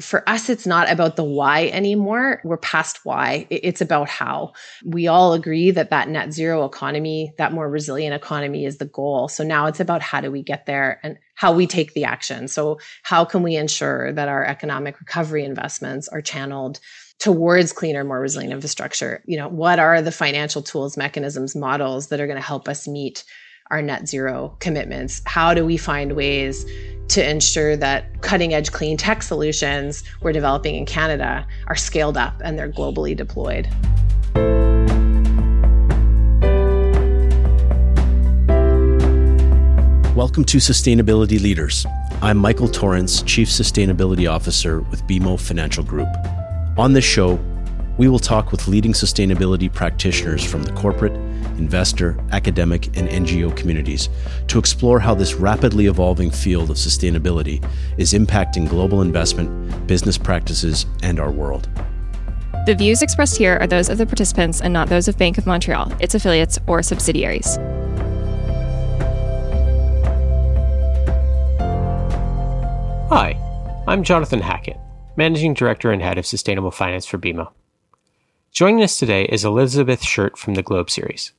for us, it's not about the why anymore. We're past why. It's about how. We all agree that that net zero economy, that more resilient economy is the goal. So now it's about how do we get there and how we take the action. So how can we ensure that our economic recovery investments are channeled towards cleaner, more resilient infrastructure? You know, what are the financial tools, mechanisms, models that are going to help us meet our net zero commitments? How do we find ways to ensure that cutting edge clean tech solutions we're developing in Canada are scaled up and they're globally deployed. Welcome to Sustainability Leaders. I'm Michael Torrance, Chief Sustainability Officer with BMO Financial Group. On this show, we will talk with leading sustainability practitioners from the corporate, investor, academic, and NGO communities to explore how this rapidly evolving field of sustainability is impacting global investment, business practices, and our world. The views expressed here are those of the participants and not those of Bank of Montreal, its affiliates, or subsidiaries. Hi, I'm Jonathan Hackett, Managing Director and Head of Sustainable Finance for BMO. Joining us today is Elizabeth Shirt from the Globe Series.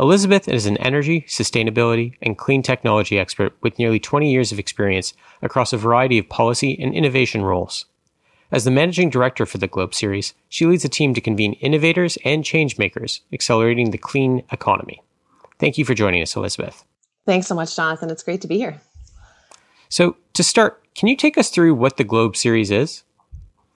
Elizabeth is an energy, sustainability, and clean technology expert with nearly 20 years of experience across a variety of policy and innovation roles. As the managing director for the Globe Series, she leads a team to convene innovators and changemakers, accelerating the clean economy. Thank you for joining us, Elizabeth. Thanks so much, Jonathan. It's great to be here. So, to start, can you take us through what the Globe Series is?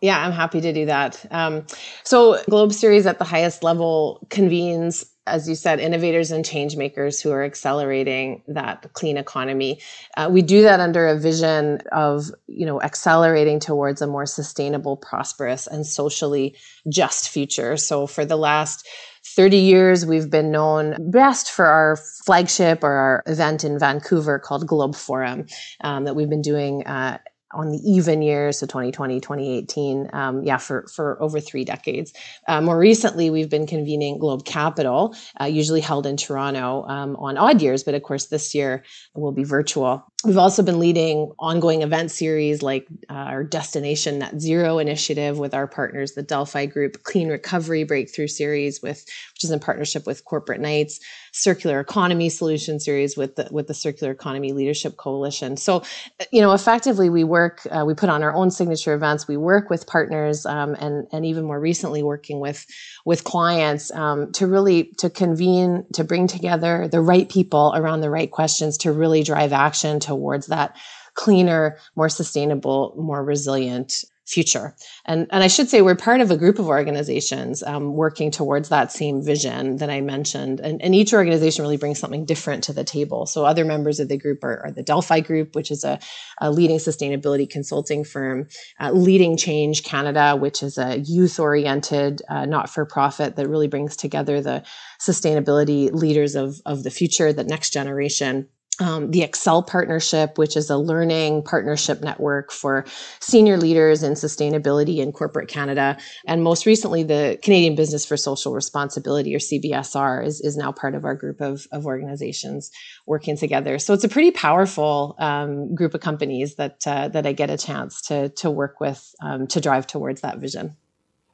Yeah, I'm happy to do that. Um, so, Globe Series at the highest level convenes, as you said, innovators and change makers who are accelerating that clean economy. Uh, we do that under a vision of, you know, accelerating towards a more sustainable, prosperous, and socially just future. So, for the last 30 years, we've been known best for our flagship or our event in Vancouver called Globe Forum um, that we've been doing uh, on the even years, so 2020, 2018, um, yeah, for, for over three decades. Uh, more recently, we've been convening Globe Capital, uh, usually held in Toronto um, on odd years, but of course this year will be virtual. We've also been leading ongoing event series like uh, our Destination Net Zero initiative with our partners, the Delphi Group Clean Recovery Breakthrough Series, with which is in partnership with Corporate Knights, Circular Economy Solution Series with the with the Circular Economy Leadership Coalition. So, you know, effectively, we work, uh, we put on our own signature events. We work with partners, um, and and even more recently, working with with clients um, to really to convene to bring together the right people around the right questions to really drive action towards that cleaner, more sustainable, more resilient future. And, and I should say we're part of a group of organizations um, working towards that same vision that I mentioned. And, and each organization really brings something different to the table. So other members of the group are, are the Delphi Group, which is a, a leading sustainability consulting firm, uh, Leading Change Canada, which is a youth-oriented uh, not-for-profit that really brings together the sustainability leaders of, of the future, the next generation um, the Excel Partnership, which is a learning partnership network for senior leaders in sustainability in corporate Canada. And most recently, the Canadian Business for Social Responsibility, or CBSR, is, is now part of our group of, of organizations working together. So it's a pretty powerful um, group of companies that, uh, that I get a chance to, to work with um, to drive towards that vision.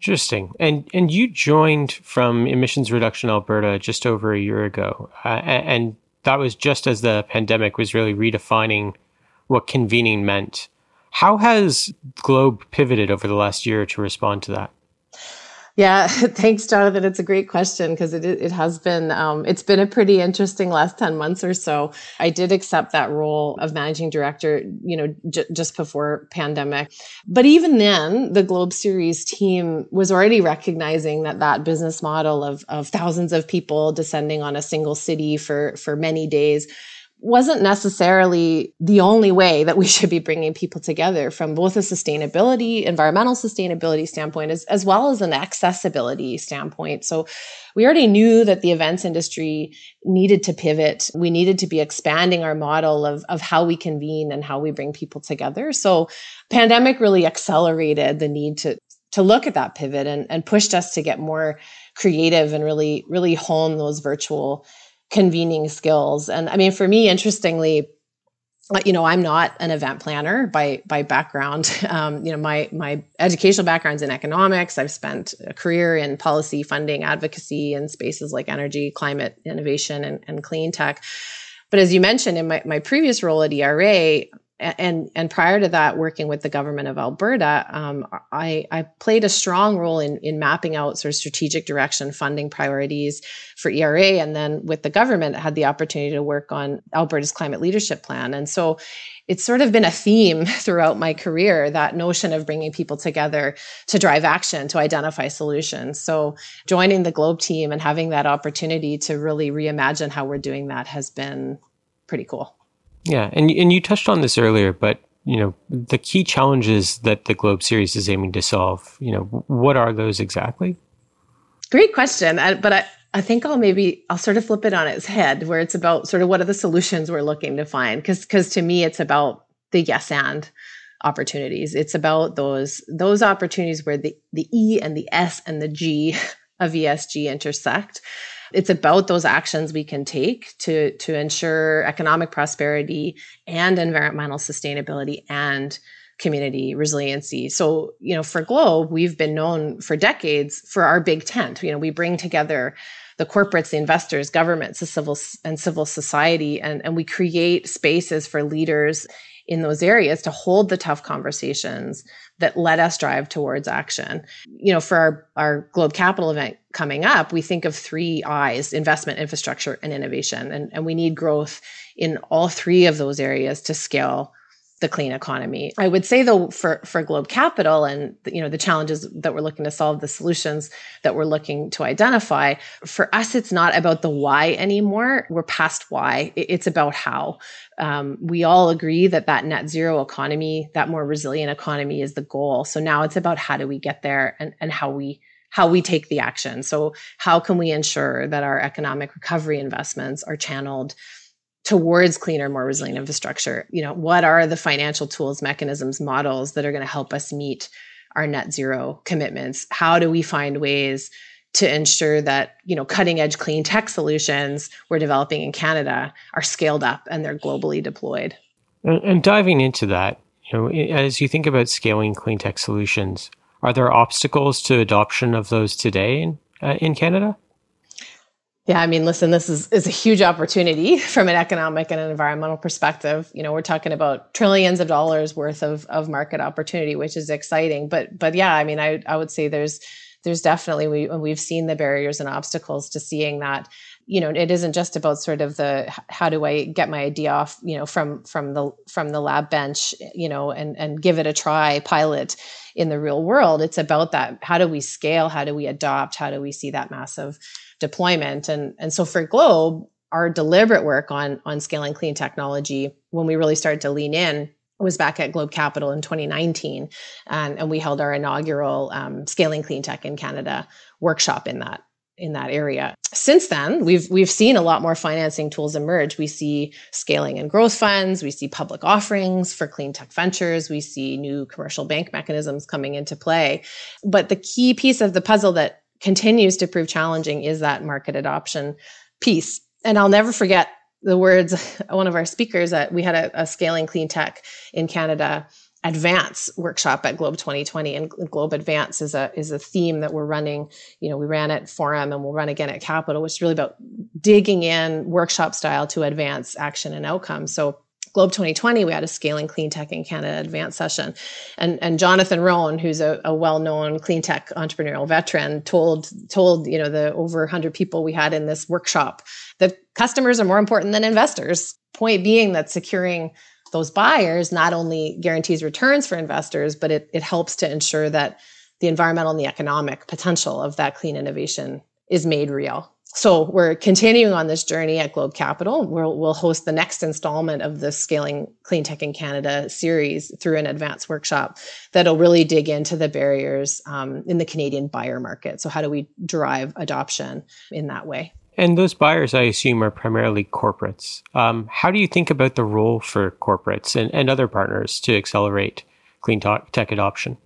Interesting. And and you joined from Emissions Reduction Alberta just over a year ago, uh, and that was just as the pandemic was really redefining what convening meant. How has Globe pivoted over the last year to respond to that? Yeah, thanks, Jonathan. It's a great question because it it has been um, it's been a pretty interesting last ten months or so. I did accept that role of managing director, you know, j- just before pandemic. But even then, the Globe Series team was already recognizing that that business model of of thousands of people descending on a single city for for many days wasn't necessarily the only way that we should be bringing people together from both a sustainability, environmental sustainability standpoint, as, as well as an accessibility standpoint. So we already knew that the events industry needed to pivot. We needed to be expanding our model of, of how we convene and how we bring people together. So pandemic really accelerated the need to, to look at that pivot and, and pushed us to get more creative and really, really hone those virtual convening skills. And I mean, for me, interestingly, you know i'm not an event planner by by background. Um, you know my my educational background's in economics. I've spent a career in policy funding advocacy in spaces like energy climate innovation and, and clean tech. But as you mentioned in my, my previous role at ERA and and prior to that, working with the government of Alberta, um, I, I played a strong role in in mapping out sort of strategic direction, funding priorities for ERA, and then with the government, I had the opportunity to work on Alberta's climate leadership plan, and so it's sort of been a theme throughout my career that notion of bringing people together to drive action to identify solutions. So joining the globe team and having that opportunity to really reimagine how we're doing that has been pretty cool yeah, and and you touched on this earlier, but you know the key challenges that the Globe series is aiming to solve. You know, what are those exactly? Great question, I, but I. I think I'll maybe I'll sort of flip it on its head where it's about sort of what are the solutions we're looking to find because because to me it's about the yes and opportunities. It's about those those opportunities where the the E and the S and the G of ESG intersect it's about those actions we can take to to ensure economic prosperity and environmental sustainability and community resiliency. So, you know, for Globe, we've been known for decades for our big tent. You know, we bring together the corporates, the investors, governments, the civil and civil society, and, and we create spaces for leaders in those areas to hold the tough conversations that let us drive towards action. You know, for our, our Globe Capital event coming up, we think of three I's investment, infrastructure, and innovation. And, and we need growth in all three of those areas to scale the clean economy. I would say though for for Globe Capital and you know the challenges that we're looking to solve, the solutions that we're looking to identify, for us it's not about the why anymore. We're past why. It's about how. Um, we all agree that that net zero economy, that more resilient economy, is the goal. So now it's about how do we get there and and how we how we take the action. So how can we ensure that our economic recovery investments are channeled towards cleaner, more resilient infrastructure. You know, what are the financial tools, mechanisms, models that are going to help us meet our net zero commitments? How do we find ways to ensure that, you know, cutting edge clean tech solutions we're developing in Canada are scaled up and they're globally deployed? And, and diving into that, you know, as you think about scaling clean tech solutions, are there obstacles to adoption of those today in, uh, in Canada? Yeah, I mean, listen, this is, is a huge opportunity from an economic and an environmental perspective. You know, we're talking about trillions of dollars worth of, of market opportunity, which is exciting. But but yeah, I mean, I, I would say there's there's definitely we we've seen the barriers and obstacles to seeing that. You know, it isn't just about sort of the how do I get my idea off, you know, from from the from the lab bench, you know, and and give it a try, pilot in the real world. It's about that. How do we scale? How do we adopt? How do we see that massive deployment. And, and so for Globe, our deliberate work on, on scaling clean technology, when we really started to lean in, was back at Globe Capital in 2019, and, and we held our inaugural um, Scaling Clean Tech in Canada workshop in that in that area. Since then, we've we've seen a lot more financing tools emerge. We see scaling and growth funds, we see public offerings for clean tech ventures, we see new commercial bank mechanisms coming into play. But the key piece of the puzzle that continues to prove challenging is that market adoption piece. And I'll never forget the words one of our speakers that we had a, a scaling clean tech in Canada advance workshop at globe 2020 and globe advance is a is a theme that we're running you know we ran at forum and we'll run again at capital which is really about digging in workshop style to advance action and outcomes so Globe 2020, we had a Scaling Clean Tech in Canada advanced session. And, and Jonathan Rhone, who's a, a well-known clean tech entrepreneurial veteran, told, told, you know, the over 100 people we had in this workshop that customers are more important than investors. Point being that securing those buyers not only guarantees returns for investors, but it, it helps to ensure that the environmental and the economic potential of that clean innovation is made real so we're continuing on this journey at Globe Capital. We'll, we'll host the next installment of the Scaling Clean Tech in Canada series through an advanced workshop that'll really dig into the barriers um, in the Canadian buyer market. So how do we drive adoption in that way? And those buyers, I assume, are primarily corporates. Um, how do you think about the role for corporates and, and other partners to accelerate clean tech adoption?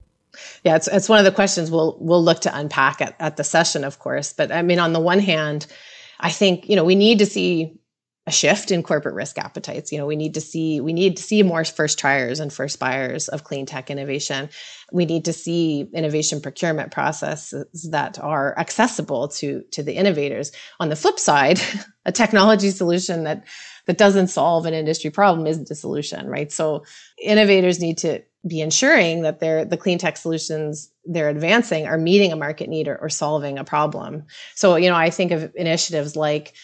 Yeah, it's it's one of the questions we'll we'll look to unpack at, at the session, of course. But I mean, on the one hand, I think you know we need to see a shift in corporate risk appetites. You know, we need to see we need to see more first triers and first buyers of clean tech innovation. We need to see innovation procurement processes that are accessible to to the innovators. On the flip side, a technology solution that that doesn't solve an industry problem isn't a solution, right? So innovators need to be ensuring that they're the clean tech solutions they're advancing are meeting a market need or, or solving a problem. So, you know, I think of initiatives like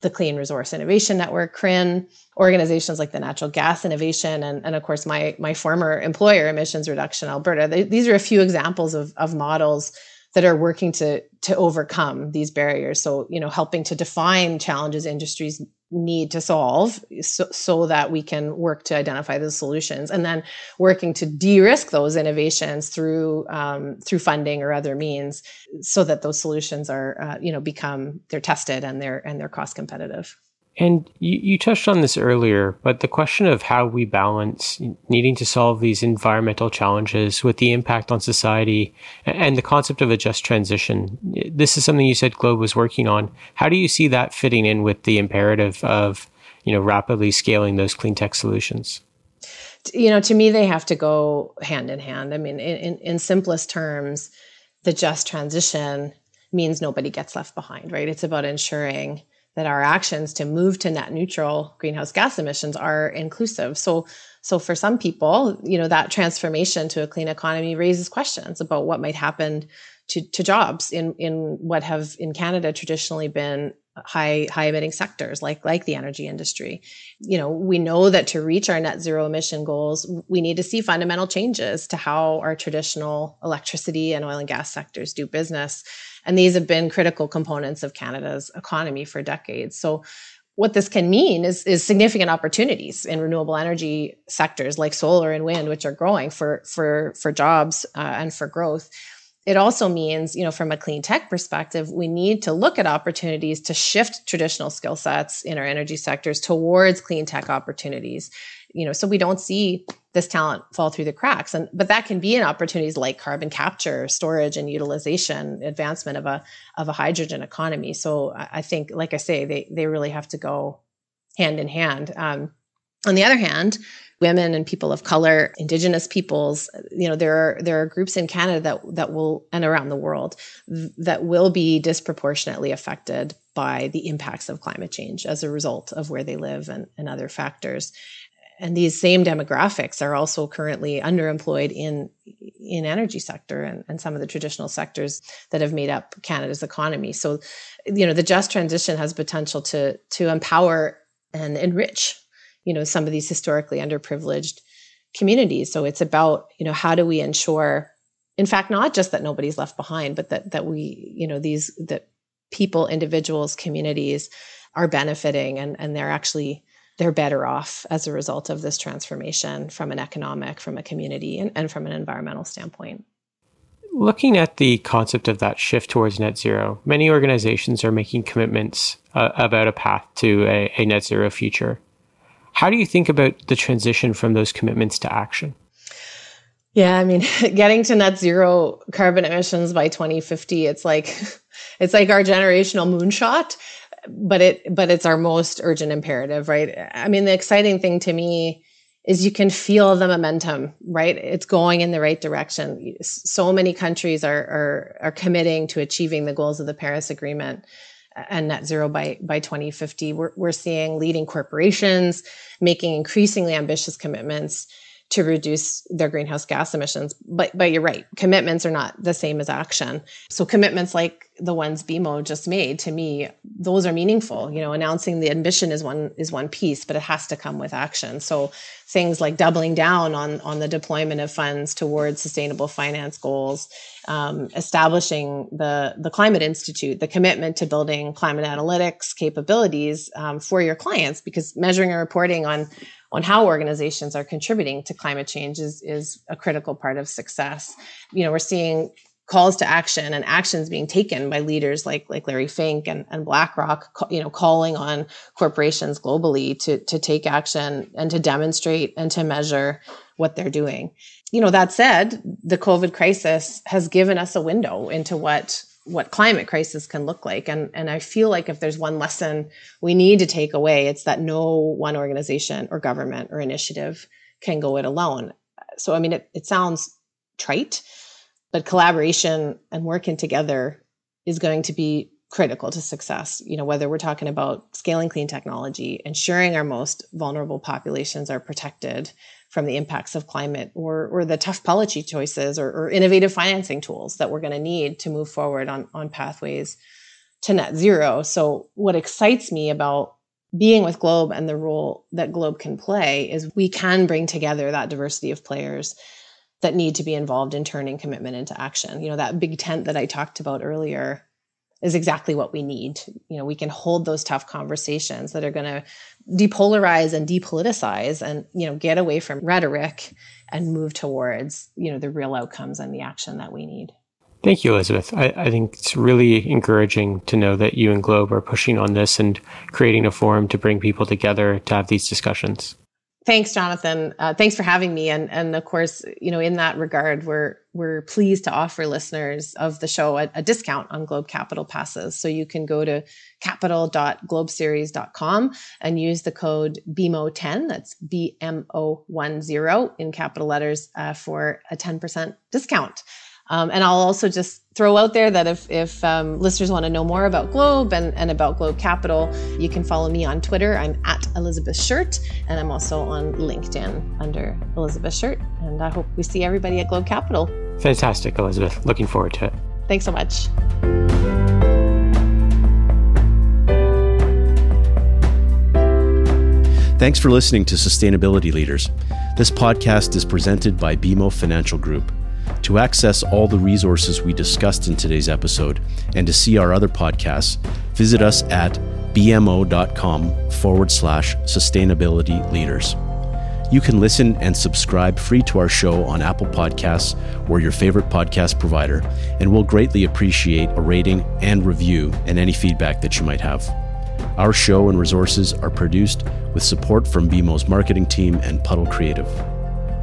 the Clean Resource Innovation Network, CRIN, organizations like the Natural Gas Innovation, and, and of course, my, my former employer, Emissions Reduction Alberta. They, these are a few examples of, of models that are working to, to overcome these barriers. So, you know, helping to define challenges industries need to solve so, so that we can work to identify the solutions and then working to de-risk those innovations through um, through funding or other means so that those solutions are uh, you know become they're tested and they're and they're cost competitive and you, you touched on this earlier, but the question of how we balance needing to solve these environmental challenges with the impact on society and the concept of a just transition. This is something you said Globe was working on. How do you see that fitting in with the imperative of, you know, rapidly scaling those clean tech solutions? You know, to me, they have to go hand in hand. I mean, in, in, in simplest terms, the just transition means nobody gets left behind, right? It's about ensuring that our actions to move to net neutral greenhouse gas emissions are inclusive. So, so for some people, you know, that transformation to a clean economy raises questions about what might happen to, to jobs in, in what have in Canada traditionally been high high emitting sectors like like the energy industry you know we know that to reach our net zero emission goals we need to see fundamental changes to how our traditional electricity and oil and gas sectors do business and these have been critical components of Canada's economy for decades. So what this can mean is, is significant opportunities in renewable energy sectors like solar and wind, which are growing for, for, for jobs uh, and for growth. It also means, you know, from a clean tech perspective, we need to look at opportunities to shift traditional skill sets in our energy sectors towards clean tech opportunities you know so we don't see this talent fall through the cracks. And but that can be in opportunities like carbon capture storage and utilization advancement of a of a hydrogen economy. So i think like i say they they really have to go hand in hand. Um, on the other hand women and people of color indigenous peoples you know there are there are groups in canada that that will and around the world that will be disproportionately affected by the impacts of climate change as a result of where they live and, and other factors and these same demographics are also currently underemployed in in energy sector and, and some of the traditional sectors that have made up Canada's economy. So, you know, the just transition has potential to to empower and enrich, you know, some of these historically underprivileged communities. So it's about, you know, how do we ensure, in fact, not just that nobody's left behind, but that that we, you know, these that people, individuals, communities are benefiting and and they're actually they're better off as a result of this transformation from an economic, from a community, and, and from an environmental standpoint. Looking at the concept of that shift towards net zero, many organizations are making commitments uh, about a path to a, a net zero future. How do you think about the transition from those commitments to action? Yeah, I mean, getting to net zero carbon emissions by 2050, it's like it's like our generational moonshot but it but it's our most urgent imperative right? I mean the exciting thing to me is you can feel the momentum right? It's going in the right direction. So many countries are are are committing to achieving the goals of the paris agreement and net zero by by 2050 we're, we're seeing leading corporations making increasingly ambitious commitments to reduce their greenhouse gas emissions. But but you're right, commitments are not the same as action. So commitments like the ones BMO just made to me, those are meaningful. You know, announcing the ambition is one is one piece, but it has to come with action. So things like doubling down on on the deployment of funds towards sustainable finance goals, um, establishing the the Climate Institute, the commitment to building climate analytics capabilities um, for your clients, because measuring and reporting on on how organizations are contributing to climate change is, is a critical part of success. You know, we're seeing calls to action and actions being taken by leaders like like Larry Fink and, and BlackRock, you know, calling on corporations globally to to take action and to demonstrate and to measure what they're doing. You know, that said, the COVID crisis has given us a window into what what climate crisis can look like. And, and I feel like if there's one lesson we need to take away, it's that no one organization or government or initiative can go it alone. So, I mean, it, it sounds trite, but collaboration and working together is going to be critical to success. You know, whether we're talking about scaling clean technology, ensuring our most vulnerable populations are protected from the impacts of climate, or or the tough policy choices or, or innovative financing tools that we're going to need to move forward on on pathways to net zero. So, what excites me about being with Globe and the role that Globe can play is we can bring together that diversity of players that need to be involved in turning commitment into action. You know, that big tent that I talked about earlier is exactly what we need. You know, we can hold those tough conversations that are going to depolarize and depoliticize and, you know, get away from rhetoric and move towards, you know, the real outcomes and the action that we need. Thank you, Elizabeth. I, I, think it's really encouraging to know that you and Globe are pushing on this and creating a forum to bring people together to have these discussions. Thanks, Jonathan. Uh, thanks for having me. And and of course, you know, in that regard, we're we're pleased to offer listeners of the show a, a discount on Globe Capital passes. So you can go to capital.globeseries.com and use the code BMO10. That's B M O 10 in capital letters uh, for a 10% discount. Um, and I'll also just throw out there that if, if um, listeners want to know more about Globe and, and about Globe Capital, you can follow me on Twitter. I'm at Elizabeth Shirt, and I'm also on LinkedIn under Elizabeth Shirt. And I hope we see everybody at Globe Capital. Fantastic, Elizabeth. Looking forward to it. Thanks so much. Thanks for listening to Sustainability Leaders. This podcast is presented by BMO Financial Group. To access all the resources we discussed in today's episode and to see our other podcasts, visit us at bmo.com forward slash sustainability leaders. You can listen and subscribe free to our show on Apple Podcasts or your favorite podcast provider, and we'll greatly appreciate a rating and review and any feedback that you might have. Our show and resources are produced with support from BMO's marketing team and Puddle Creative.